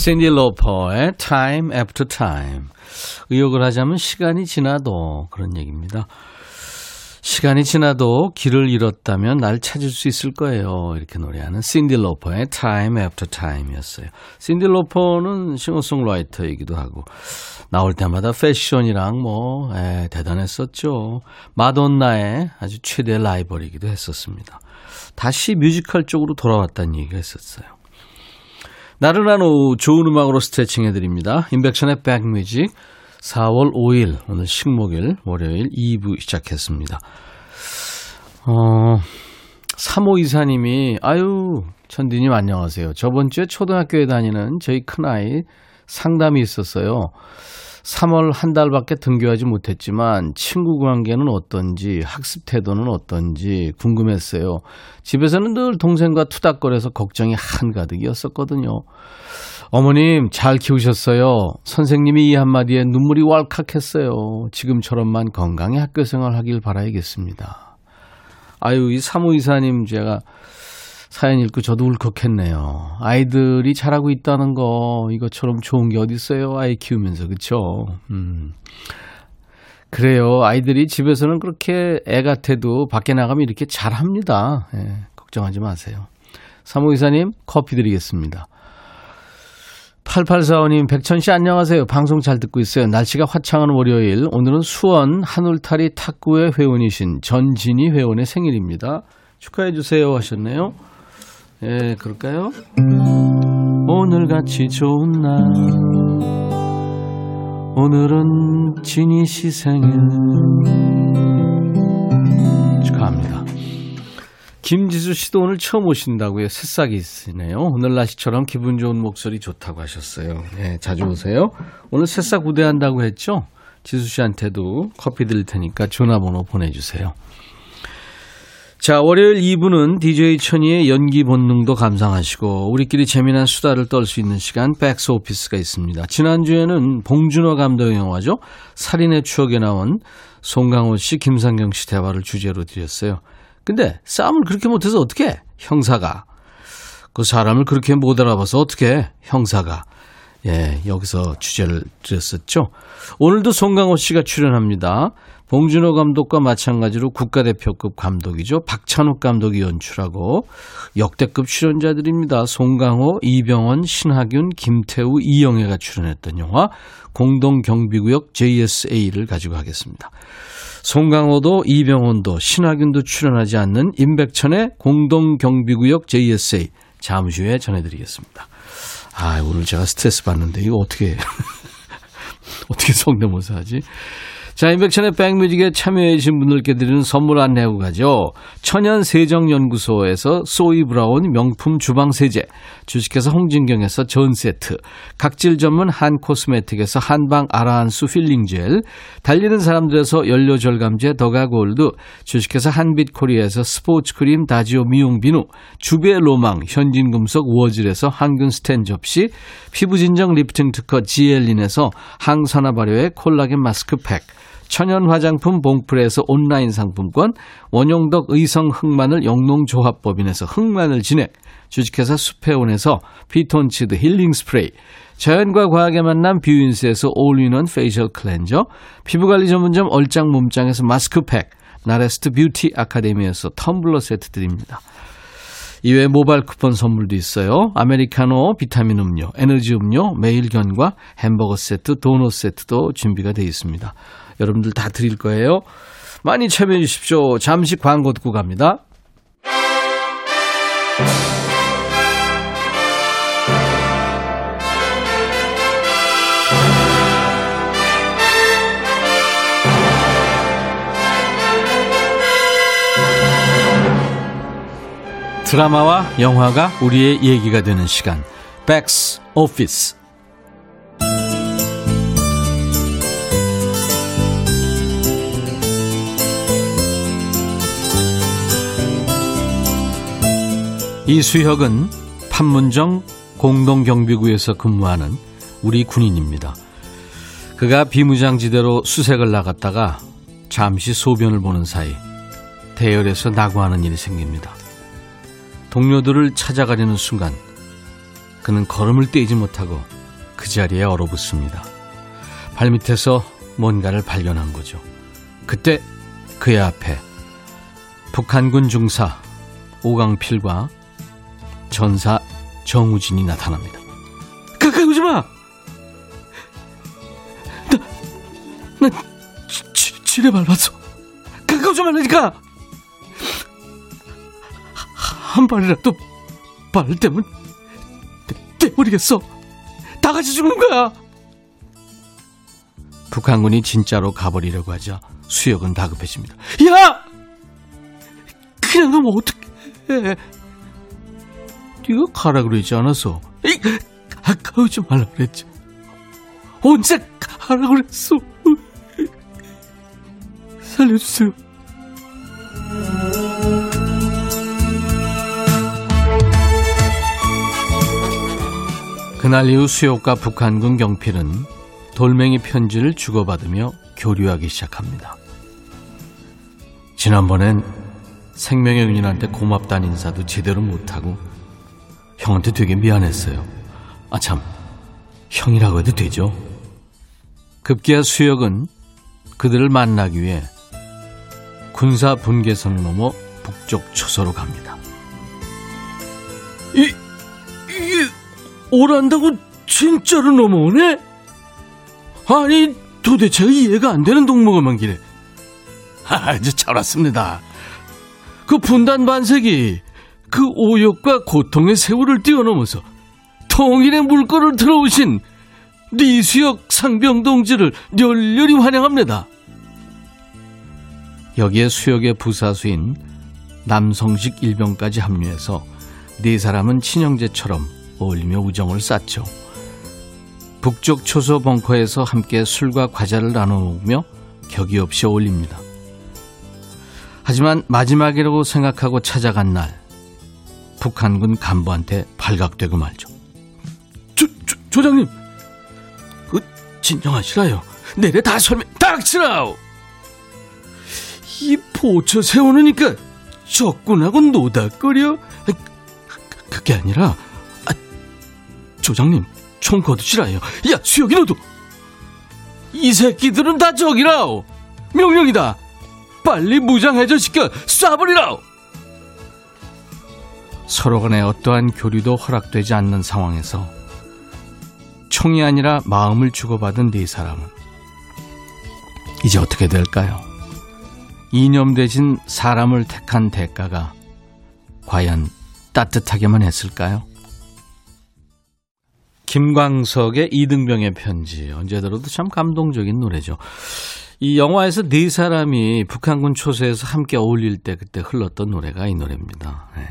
샌디 로퍼의 Time After Time 의역을 하자면 시간이 지나도 그런 얘기입니다. 시간이 지나도 길을 잃었다면 날 찾을 수 있을 거예요. 이렇게 노래하는 신디 로퍼의 Time After Time이었어요. 신디 로퍼는 싱어송라이터이기도 하고 나올 때마다 패션이랑 뭐 에, 대단했었죠. 마돈나의 아주 최대 라이벌이기도 했었습니다. 다시 뮤지컬 쪽으로 돌아왔다는 얘기가 있었어요. 나른한 오후 좋은 음악으로 스트레칭 해드립니다. 인백션의 백뮤직 4월 5일 오늘 식목일 월요일 2부 시작했습니다. 어, 3호 이사님이 아유 천디님 안녕하세요. 저번 주에 초등학교에 다니는 저희 큰아이 상담이 있었어요. 3월 한 달밖에 등교하지 못했지만 친구 관계는 어떤지 학습 태도는 어떤지 궁금했어요. 집에서는 늘 동생과 투닥거려서 걱정이 한가득이었었거든요. 어머님 잘 키우셨어요. 선생님이 이 한마디에 눈물이 왈칵했어요. 지금처럼만 건강히 학교 생활 하길 바라야겠습니다. 아유 이 사무이사님 제가 사연 읽고 저도 울컥했네요. 아이들이 잘하고 있다는 거 이것처럼 좋은 게 어디 있어요? 아이 키우면서 그쵸? 음. 그래요. 아이들이 집에서는 그렇게 애 같아도 밖에 나가면 이렇게 잘합니다. 예, 걱정하지 마세요. 사무이사님 커피 드리겠습니다. 8845님, 백천 씨 안녕하세요. 방송 잘 듣고 있어요. 날씨가 화창한 월요일. 오늘은 수원 한울타리 탁구회 회원이신 전진희 회원의 생일입니다. 축하해 주세요 하셨네요. 예, 그럴까요? 오늘같이 좋은 날. 오늘은 진희 씨 생일. 축하합니다. 김지수 씨도 오늘 처음 오신다고요. 새싹이 있으네요. 오늘 날씨처럼 기분 좋은 목소리 좋다고 하셨어요. 네, 자주 오세요. 오늘 새싹 우대한다고 했죠? 지수 씨한테도 커피 드릴 테니까 전화번호 보내주세요. 자, 월요일 2부는 DJ 천이의 연기 본능도 감상하시고 우리끼리 재미난 수다를 떨 수 있는 시간 백스 오피스가 있습니다. 지난주에는 봉준호 감독의 영화죠. 살인의 추억에 나온 송강호 씨, 김상경 씨 대화를 주제로 드렸어요. 근데 싸움을 그렇게 못해서 어떻게 형사가 그 사람을 그렇게 못 알아봐서 어떻게 형사가 예 여기서 주제를 드렸었죠. 오늘도 송강호 씨가 출연합니다. 봉준호 감독과 마찬가지로 국가대표급 감독이죠. 박찬욱 감독이 연출하고 역대급 출연자들입니다. 송강호, 이병헌, 신하균, 김태우, 이영애가 출연했던 영화 공동경비구역 JSA를 가지고 하겠습니다. 송강호도 이병헌도 신하균도 출연하지 않는 임백천의 공동경비구역 JSA 잠시 후에 전해드리겠습니다. 아 오늘 제가 스트레스 받는데 이거 어떻게 *laughs* 어떻게 성대모사 하지? 자, 인백천의 백뮤직에 참여해주신 분들께 드리는 선물 안내하고 가죠. 천연 세정연구소에서 소이 브라운 명품 주방 세제, 주식회사 홍진경에서 전 세트, 각질 전문 한 코스메틱에서 한방 아라한수 필링 젤, 달리는 사람들에서 연료 절감제 더가 골드, 주식회사 한빛 코리아에서 스포츠 크림 다지오 미용 비누, 주베 로망 현진금속 워즐에서 항균 스텐 접시, 피부 진정 리프팅 특허 지엘린에서 항산화 발효의 콜라겐 마스크팩, 천연 화장품 봉프레에서 온라인 상품권, 원용덕 의성 흑마늘 영농조합법인에서 흑마늘 진액, 주식회사 수페온에서 피톤치드 힐링 스프레이, 자연과 과학의 만남 뷰인스에서 올인원 페이셜 클렌저, 피부관리 전문점 얼짱 몸짱에서 마스크팩, 나레스트 뷰티 아카데미에서 텀블러 세트 드립니다. 이외에 모바일 쿠폰 선물도 있어요. 아메리카노, 비타민 음료, 에너지 음료, 매일견과 햄버거 세트, 도넛 세트도 준비가 되어 있습니다. 여러분들 다 드릴 거예요. 많이 참여해 주십시오. 잠시 광고 듣고 갑니다. 드라마와 영화가 우리의 얘기가 되는 시간. 백스 오피스. 이수혁은 판문점 공동경비구에서 근무하는 우리 군인입니다. 그가 비무장지대로 수색을 나갔다가 잠시 소변을 보는 사이 대열에서 낙오하는 일이 생깁니다. 동료들을 찾아가려는 순간 그는 걸음을 떼지 못하고 그 자리에 얼어붙습니다. 발밑에서 뭔가를 발견한 거죠. 그때 그의 앞에 북한군 중사 오강필과 전사 정우진이 나타납니다. 가까이 오지 마! 나, 나, 지, 지뢰 밟았어. 가까이 오지 말라니까! 한 발이라도 발 때문 떼버리겠어. 다 같이 죽는 거야. 북한군이 진짜로 가버리려고 하자 수혁은 다급해집니다. 야! 그냥 가면 어떡해. 네가 가라 그러지 않았어. 에이, 가까우지 말라 그랬지. 언제 가라 그랬어. 살려주세요. 그날 이후 수욕과 북한군 경필은 돌멩이 편지를 주고받으며 교류하기 시작합니다. 지난번엔 생명의 은인한테 고맙다는 인사도 제대로 못하고 형한테 되게 미안했어요. 아, 참. 형이라고 해도 되죠? 급기야 수혁은 그들을 만나기 위해 군사 분계선을 넘어 북쪽 초소로 갑니다. 이, 이게 오란다고 진짜로 넘어오네? 아니, 도대체 이해가 안 되는 동무가만 기래. 아, 이제 잘 왔습니다. 그 분단 반색이 그 오욕과 고통의 세월을 뛰어넘어서 통일의 물꼬를 들어오신 리수혁 상병 동지를 열렬히 환영합니다. 여기에 수역의 부사수인 남성식 일병까지 합류해서 네 사람은 친형제처럼 어울리며 우정을 쌓죠. 북쪽 초소 벙커에서 함께 술과 과자를 나눠 먹으며 격이 없이 어울립니다. 하지만 마지막이라고 생각하고 찾아간 날 북한군 간부한테 발각되고 말죠. 조, 조, 조장님, 그 진정하시라요. 내래 다 설명 닥치라오. 이 포처 세우느니까 적군하고 노닥거려. 그게 아니라 아, 조장님 총 거두시라요. 야 수혁이 너도 이 새끼들은 다 적이라오. 명령이다. 빨리 무장 해제 시켜 쏴버리라오. 서로 간에 어떠한 교류도 허락되지 않는 상황에서 총이 아니라 마음을 주고받은 네 사람은 이제 어떻게 될까요? 이념되진 사람을 택한 대가가 과연 따뜻하게만 했을까요? 김광석의 이등병의 편지 언제 들어도 참 감동적인 노래죠. 이 영화에서 네 사람이 북한군 초소에서 함께 어울릴 때 그때 흘렀던 노래가 이 노래입니다. 네.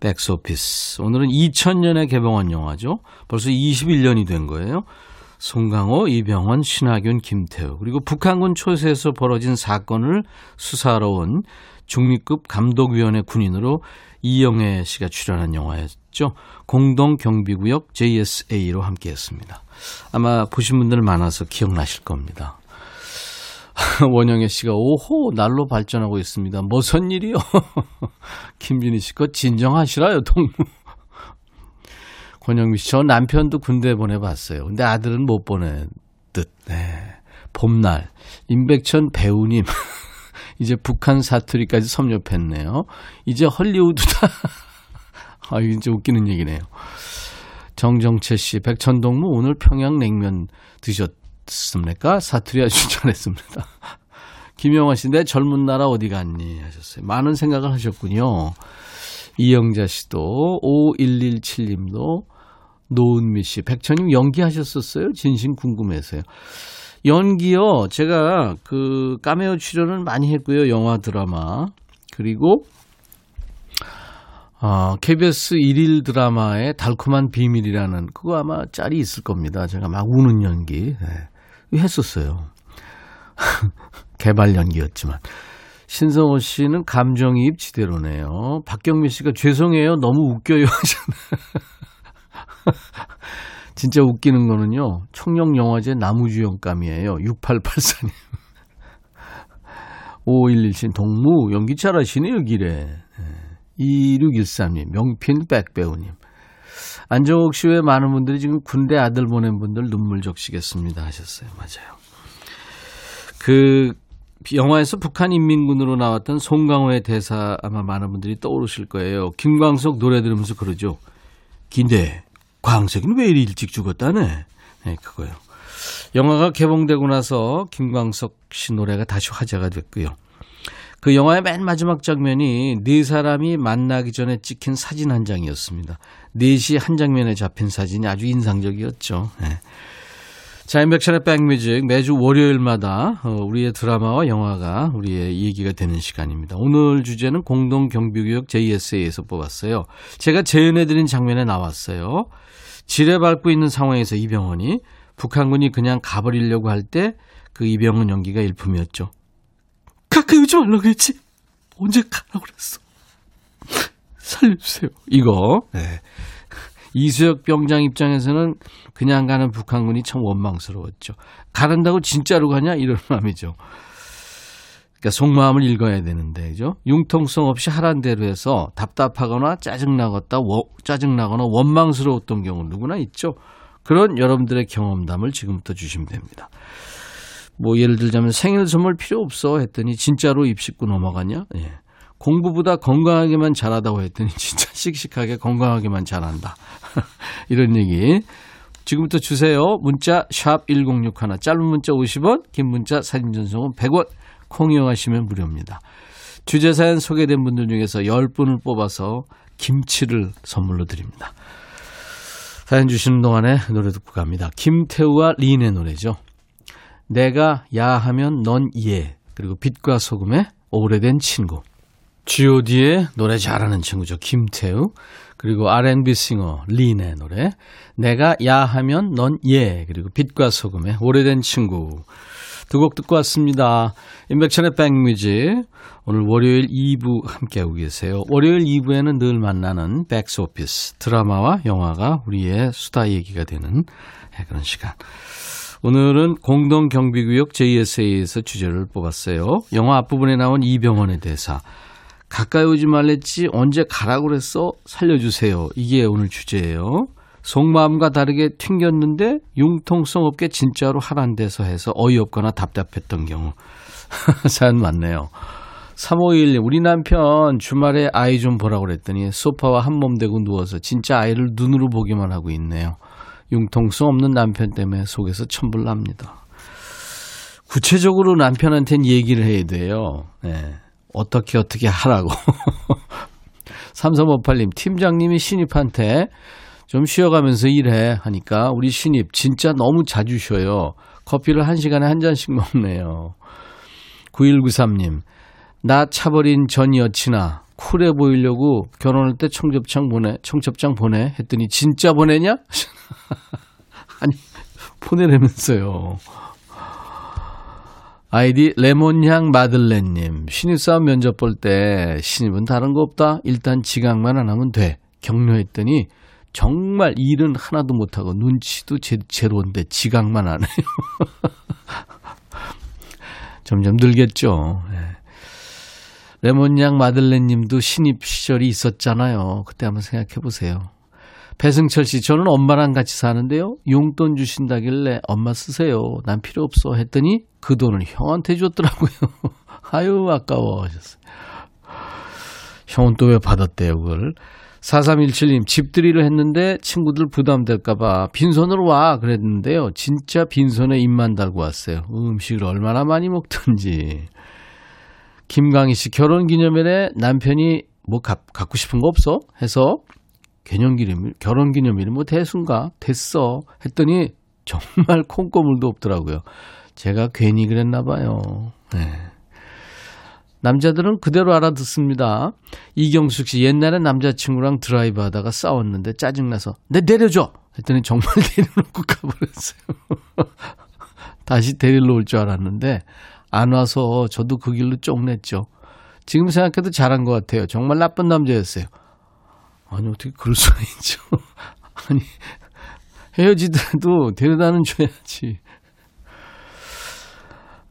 백스오피스. 오늘은 2000년에 개봉한 영화죠. 벌써 21년이 된 거예요. 송강호, 이병헌, 신하균, 김태우 그리고 북한군 초세에서 벌어진 사건을 수사하러 온 중립급 감독위원회 군인으로 이영애 씨가 출연한 영화였죠. 공동 경비구역 JSA로 함께했습니다. 아마 보신 분들 많아서 기억나실 겁니다. *laughs* 원영애 씨가 오호 날로 발전하고 있습니다. 무슨 일이요? *laughs* 김진희 씨거 진정하시라요 동무. *laughs* 권영미 씨, 저 남편도 군대 보내봤어요. 근데 아들은 못 보내듯. 네. 봄날 임백천 배우님 이제 북한 사투리까지 섭렵했네요. 이제 헐리우드다. 아, 진짜 웃기는 얘기네요. 정정채 씨, 백천동무 오늘 평양 냉면 드셨 습니까? 사투리 아주 *laughs* 잘했습니다. 김영화 씨, 내 젊은 나라 어디 갔니? 하셨어요. 많은 생각을 하셨군요. 이영자 씨도, 5117님도, 노은미 씨, 백천님 연기하셨었어요? 진심 궁금해서요. 연기요, 제가 그 까메오 출연을 많이 했고요. 영화, 드라마. 그리고, 어, KBS 일일 드라마의 달콤한 비밀이라는 그거 아마 짤이 있을 겁니다. 제가 막 우는 연기. 네. 했었어요. *laughs* 개발 연기였지만. 신성호 씨는 감정이입 지대로네요. 박경미 씨가 죄송해요. 너무 웃겨요. *laughs* 진짜 웃기는 거는요. 청룡 영화제 나무주연감이에요. 6884님. 5117 *laughs* 동무 연기 잘하시네요. 길에. 2613님 명핀 백배우님. 안정옥 씨외 많은 분들이 지금 군대 아들 보낸 분들 눈물 적시겠습니다 하셨어요. 맞아요. 그 영화에서 북한 인민군으로 나왔던 송강호의 대사 아마 많은 분들이 떠오르실 거예요. 김광석 노래 들으면서 그러죠. 긴데 광석이는 왜 이리 일찍 죽었다네. 네, 그거요. 영화가 개봉되고 나서 김광석 씨 노래가 다시 화제가 됐고요. 그 영화의 맨 마지막 장면이 네 사람이 만나기 전에 찍힌 사진 한 장이었습니다. 넷이 한 장면에 잡힌 사진이 아주 인상적이었죠. 네. 자, 인백션의 백뮤직 매주 월요일마다 어, 우리의 드라마와 영화가 우리의 얘기가 되는 시간입니다. 오늘 주제는 공동경비구역 JSA에서 뽑았어요. 제가 재연해드린 장면에 나왔어요. 지뢰 밟고 있는 상황에서 이병헌이 북한군이 그냥 가버리려고 할 때 그 이병헌 연기가 일품이었죠. 가까이 오지 말라고 했지. 언제 가라고 그랬어. 살려주세요. 이거. 네. 이수혁 병장 입장에서는 그냥 가는 북한군이 참 원망스러웠죠. 가는다고 진짜로 가냐? 이런 *laughs* 마음이죠. 그러니까 속마음을 읽어야 되는데, 그죠? 융통성 없이 하란 대로 해서 답답하거나 짜증나겠다, 짜증나거나 원망스러웠던 경우 누구나 있죠. 그런 여러분들의 경험담을 지금부터 주시면 됩니다. 뭐 예를 들자면 생일 선물 필요 없어 했더니 진짜로 입식구 넘어가냐? 예. 공부보다 건강하게만 잘하다고 했더니 *laughs* 진짜 씩씩하게 건강하게만 잘한다. *laughs* 이런 얘기 지금부터 주세요. 문자 샵 1061, 짧은 문자 50원, 긴 문자 사진 전송은 100원, 콩 이용하시면 무료입니다. 주제 사연 소개된 분들 중에서 10분을 뽑아서 김치를 선물로 드립니다. 사연 주시는 동안에 노래 듣고 갑니다. 김태우와 린의 노래죠. 내가 야하면 넌 예. 그리고 빛과 소금의 오래된 친구. G.O.D의 노래 잘하는 친구죠. 김태우. 그리고 R&B 싱어 린의 노래. 내가 야하면 넌 예. 그리고 빛과 소금의 오래된 친구. 두 곡 듣고 왔습니다. 인백천의 백뮤직. 오늘 월요일 2부 함께하고 계세요. 월요일 2부에는 늘 만나는 백스 오피스 드라마와 영화가 우리의 수다 얘기가 되는 그런 시간. 오늘은 공동경비구역 JSA에서 주제를 뽑았어요. 영화 앞부분에 나온 이병헌의 대사. 가까이 오지 말랬지 언제 가라고 그랬어? 살려주세요. 이게 오늘 주제예요. 속마음과 다르게 튕겼는데 융통성 없게 진짜로 하란 데서 해서 어이없거나 답답했던 경우. *laughs* 사연 많네요. 3521 우리 남편 주말에 아이 좀 보라고 그랬더니 소파와 한몸 대고 누워서 진짜 아이를 눈으로 보기만 하고 있네요. 융통성 없는 남편 때문에 속에서 천불납니다. 구체적으로 남편한테는 얘기를 해야 돼요. 네. 어떻게 어떻게 하라고. *laughs* 3358님 팀장님이 신입한테 좀 쉬어가면서 일해 하니까 우리 신입 진짜 너무 자주 쉬어요. 커피를 한 시간에 한 잔씩 먹네요. 9193님 나 차버린 전 여친아 쿨해 보이려고 결혼할 때 청첩장 보내 청첩장 보내 했더니 진짜 보내냐? *laughs* *laughs* 아니 보내라면서요. 아이디 레몬향 마들렌님 신입사원 면접 볼 때 신입은 다른 거 없다 일단 지각만 안 하면 돼 격려했더니 정말 일은 하나도 못하고 눈치도 제, 제로인데 지각만 안 해요. *laughs* 점점 늘겠죠. 네. 레몬양 마들렌 님도 신입 시절이 있었잖아요. 그때 한번 생각해 보세요. 배승철 씨, 저는 엄마랑 같이 사는데요. 용돈 주신다길래 엄마 쓰세요. 난 필요 없어. 했더니 그 돈을 형한테 줬더라고요. *laughs* 아유, 아까워. 하셨어요. 형은 또 왜 받았대요, 그걸. 4317님, 집들이를 했는데 친구들 부담될까봐 빈손으로 와 그랬는데요. 진짜 빈손에 입만 달고 왔어요. 음식을 얼마나 많이 먹든지. 김강희 씨, 결혼 기념일에 남편이 뭐 가, 갖고 싶은 거 없어? 해서 개념기념일, 결혼 기념일이 뭐 대순가? 됐어. 했더니 정말 콩고물도 없더라고요. 제가 괜히 그랬나 봐요. 네. 남자들은 그대로 알아듣습니다. 이경숙 씨 옛날에 남자친구랑 드라이브 하다가 싸웠는데 짜증나서 내 내려줘 했더니 정말 *laughs* 내려놓고 가버렸어요. *laughs* 다시 데리러 올 줄 알았는데 안 와서 저도 그 길로 쫑냈죠. 지금 생각해도 잘한 것 같아요. 정말 나쁜 남자였어요. 아니 어떻게 그럴 수가 있죠. *laughs* 아니 헤어지더라도 데려다는 줘야지.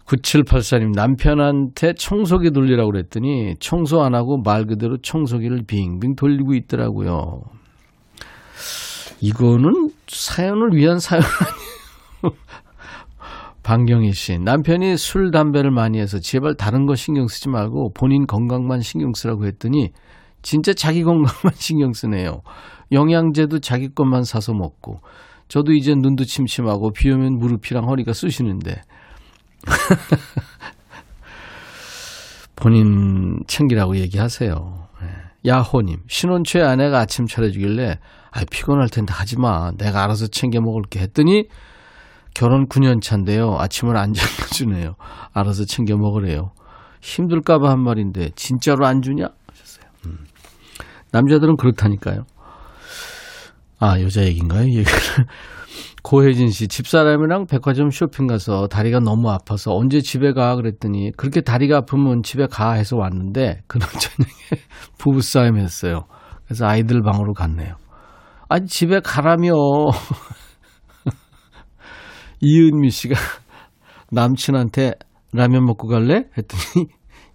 9784님 남편한테 청소기 돌리라고 그랬더니 청소 안 하고 말 그대로 청소기를 빙빙 돌리고 있더라고요. 이거는 사연을 위한 사연 아니에요. *laughs* 방경희 씨 남편이 술 담배를 많이 해서 제발 다른 거 신경 쓰지 말고 본인 건강만 신경 쓰라고 했더니 진짜 자기 건강만 *laughs* 신경 쓰네요. 영양제도 자기 것만 사서 먹고 저도 이제 눈도 침침하고 비 오면 무릎이랑 허리가 쑤시는데 *laughs* 본인 챙기라고 얘기하세요. 야호님, 신혼초에 아내가 아침 차려주길래, 아 피곤할 텐데 하지 마. 내가 알아서 챙겨 먹을게 했더니, 결혼 9년 차인데요. 아침을 안 *laughs* 챙겨주네요. 알아서 챙겨 먹으래요. 힘들까봐 한 말인데, 진짜로 안 주냐? 하셨어요. 음. 남자들은 그렇다니까요. 아, 여자 얘기인가요? *laughs* 고혜진 씨, 집사람이랑 백화점 쇼핑 가서 다리가 너무 아파서 언제 집에 가? 그랬더니 그렇게 다리가 아프면 집에 가 해서 왔는데 그날 *laughs* 저녁에 부부싸움 했어요. 그래서 아이들 방으로 갔네요. 아니, 집에 가라며. *laughs* 이은미 씨가 남친한테 라면 먹고 갈래? 했더니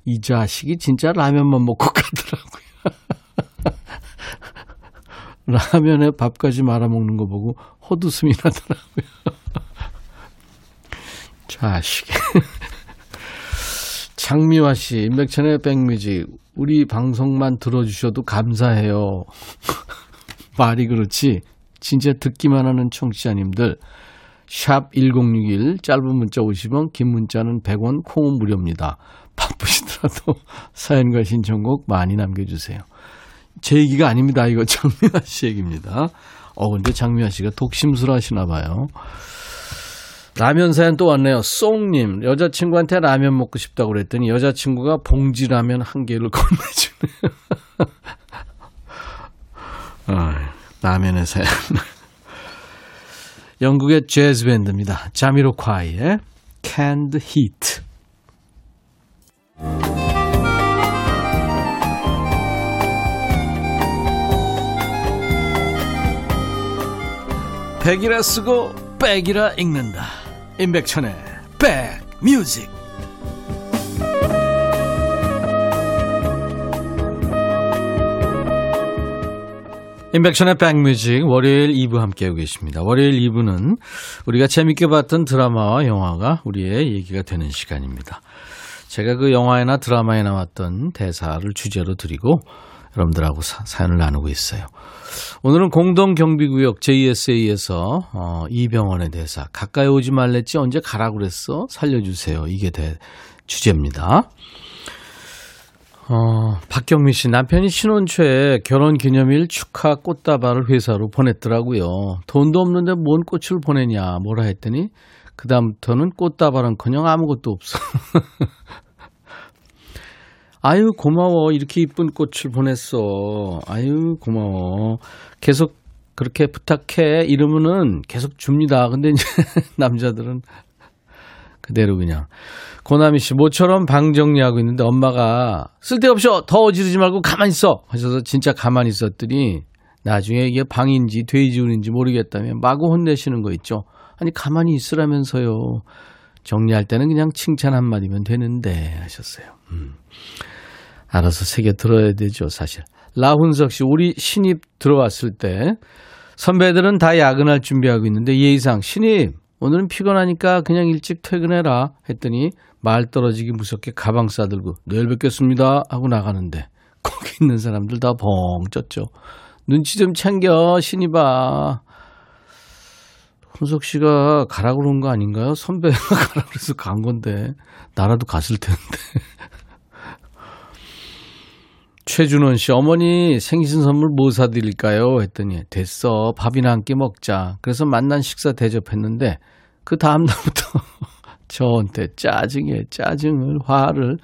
이 자식이 진짜 라면만 먹고 가더라고요. 라면에 밥까지 말아 먹는 거 보고 헛웃음이 나더라고요. *laughs* 자식. *laughs* 장미화 씨, 임백천의 백뮤직. 우리 방송만 들어주셔도 감사해요. *laughs* 말이 그렇지. 진짜 듣기만 하는 청취자님들 샵 1061 짧은 문자 50원 긴 문자는 100원 콩은 무료입니다. 바쁘시더라도 사연과 신청곡 많이 남겨주세요. 제 얘기가 아닙니다. 이거 *laughs* 장미아 씨 얘기입니다. 어 근데 장미아 씨가 독심술 하시나 봐요. 라면 사연 또 왔네요. 쏭님 여자친구한테 라면 먹고 싶다고 그랬더니 여자친구가 봉지 라면 한 개를 *laughs* 건네주네요. 아, 라면의 사연. 영국의 재즈 밴드입니다. 자미로콰이의 Canned Heat. 백이라 쓰고 백이라 읽는다. 임백천의 백뮤직. 임백천의 백뮤직 월요일 2부 함께하고 계십니다. 월요일 2부는 우리가 재밌게 봤던 드라마와 영화가 우리의 얘기가 되는 시간입니다. 제가 그 영화나 드라마에 나왔던 대사를 주제로 드리고 여러분들하고 사, 사연을 나누고 있어요. 오늘은 공동경비구역 JSA에서 어, 이병헌의 대사 가까이 오지 말랬지 언제 가라 그랬어 살려주세요. 이게 대, 주제입니다. 어, 박경미 씨 남편이 신혼 초에 결혼 기념일 축하 꽃다발을 회사로 보냈더라고요. 돈도 없는데 뭔 꽃을 보내냐 뭐라 했더니 그 다음부터는 꽃다발은커녕 아무것도 없어. *laughs* 아유 고마워 이렇게 이쁜 꽃을 보냈어. 아유 고마워. 계속 그렇게 부탁해 이러면은 계속 줍니다. 근데 이제 *laughs* 남자들은 그대로 그냥 고나미 씨 모처럼 방 정리하고 있는데 엄마가 쓸데없이 더 어지르지 말고 가만히 있어 하셔서 진짜 가만히 있었더니 나중에 이게 방인지 돼지우인지 모르겠다면 마구 혼내시는 거 있죠. 아니 가만히 있으라면서요. 정리할 때는 그냥 칭찬 한마디면 되는데 하셨어요. 음. 알아서 새겨 들어야 되죠 사실. 라훈석 씨 우리 신입 들어왔을 때 선배들은 다 야근할 준비하고 있는데 예의상 신입 오늘은 피곤하니까 그냥 일찍 퇴근해라 했더니 말 떨어지기 무섭게 가방 싸들고 내일 뵙겠습니다 하고 나가는데 *laughs* 거기 있는 사람들 다 벙 쪘죠. 눈치 좀 챙겨 신이봐. 훈석 씨가 가라 그런 거 아닌가요? 선배가 *laughs* 가라 그래서 간 건데 나라도 갔을 텐데. 최준원 씨, 어머니 생신 선물 뭐 사드릴까요? 했더니, 됐어. 밥이나 한 끼 먹자. 그래서 만난 식사 대접했는데, 그 다음날부터 *laughs* 저한테 짜증에 짜증을, 화를.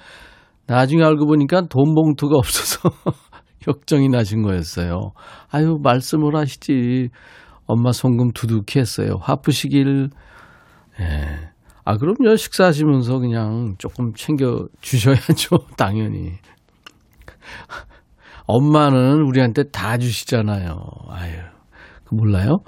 나중에 알고 보니까 돈 봉투가 없어서 *laughs* 역정이 나신 거였어요. 아유, 말씀을 하시지. 엄마 송금 두둑히 했어요. 화푸시길. 예. 아, 그럼요. 식사하시면서 그냥 조금 챙겨 주셔야죠. *laughs* 당연히. *laughs* 엄마는 우리한테 다 주시잖아요. 아유, 그 몰라요?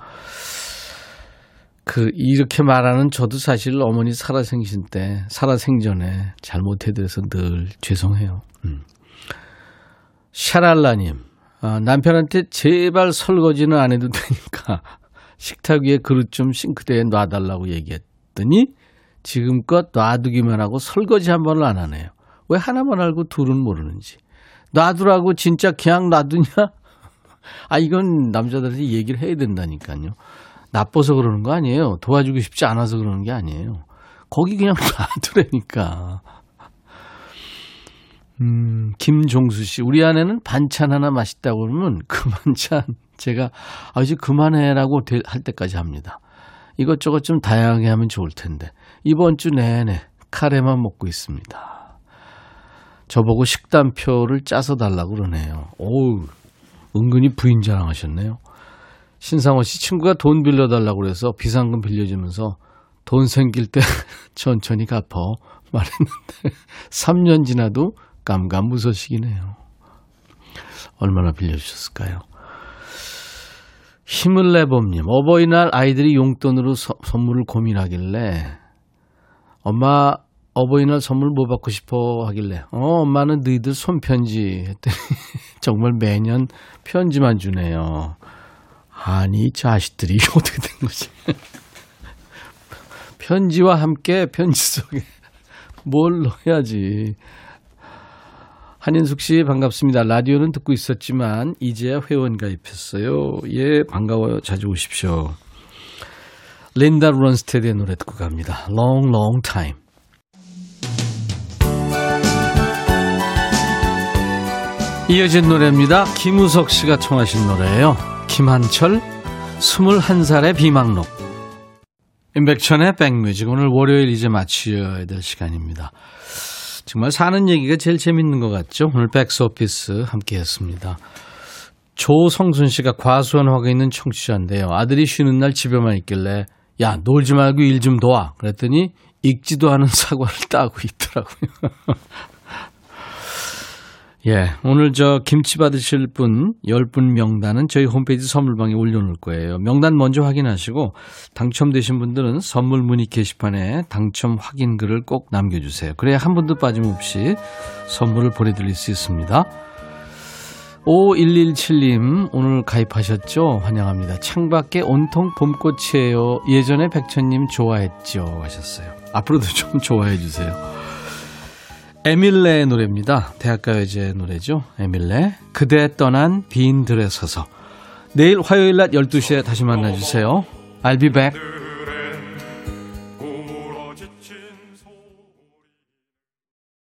그, 이렇게 말하는 저도 사실 어머니 살아생신 때, 살아생전에 잘못해드려서 늘 죄송해요. 음. 샤랄라님, 아, 남편한테 제발 설거지는 안 해도 되니까 *laughs* 식탁 위에 그릇 좀 싱크대에 놔달라고 얘기했더니 지금껏 놔두기만 하고 설거지 한 번을 안 하네요. 왜 하나만 알고 둘은 모르는지. 놔두라고 진짜 그냥 놔두냐? *laughs* 아, 이건 남자들한테 얘기를 해야 된다니까요. 나빠서 그러는 거 아니에요. 도와주고 싶지 않아서 그러는 게 아니에요. 거기 그냥 *laughs* 놔두라니까. 음, 김종수 씨. 우리 아내는 반찬 하나 맛있다고 그러면 그 반찬 *laughs* 제가 아, 이제 그만해라고 할 때까지 합니다. 이것저것 좀 다양하게 하면 좋을 텐데. 이번 주 내내 카레만 먹고 있습니다. 저보고 식단표를 짜서 달라고 그러네요. 오우, 은근히 부인 자랑하셨네요. 신상호 씨 친구가 돈 빌려달라고 그래서 비상금 빌려주면서 돈 생길 때 *laughs* 천천히 갚어 말했는데 *laughs* 3년 지나도 깜깜무소식이네요. 얼마나 빌려주셨을까요? 힘을 내봄님, 어버이날 아이들이 용돈으로 서, 선물을 고민하길래 엄마 어버이날 선물 뭐 받고 싶어 하길래 어 엄마는 너희들 손편지 했더니 *laughs* 정말 매년 편지만 주네요. 아니 자식들이 어떻게 된 거지? *laughs* 편지와 함께 편지 속에 *laughs* 뭘 넣어야지. 한인숙 씨 반갑습니다. 라디오는 듣고 있었지만 이제야 회원 가입했어요. 예, 반가워요. 자주 오십시오. 린다 론스테드의 노래 듣고 갑니다. Long, long time. 이어진 노래입니다. 김우석 씨가 청하신 노래예요. 김한철, 21살의 비망록. 임백천의 백뮤직. 오늘 월요일 이제 마치어야 될 시간입니다. 정말 사는 얘기가 제일 재밌는 것 같죠? 오늘 백스오피스 함께 했습니다. 조성순 씨가 과수원하고 있는 청취자인데요. 아들이 쉬는 날 집에만 있길래 야 놀지 말고 일 좀 도와. 그랬더니 익지도 않은 사과를 따고 있더라고요. *laughs* 예, 오늘 저 김치 받으실 분 10분 명단은 저희 홈페이지 선물방에 올려놓을 거예요. 명단 먼저 확인하시고 당첨되신 분들은 선물 문의 게시판에 당첨 확인 글을 꼭 남겨주세요. 그래야 한 분도 빠짐없이 선물을 보내드릴 수 있습니다. 5117님 오늘 가입하셨죠? 환영합니다. 창밖에 온통 봄꽃이에요. 예전에 백천님 좋아했죠? 하셨어요. 앞으로도 좀 좋아해 주세요. 에밀레의 노래입니다. 대학가요제 노래죠. 에밀레. 그대 떠난 빈 들에 서서. 내일 화요일 낮 12시에 다시 만나주세요. I'll be back.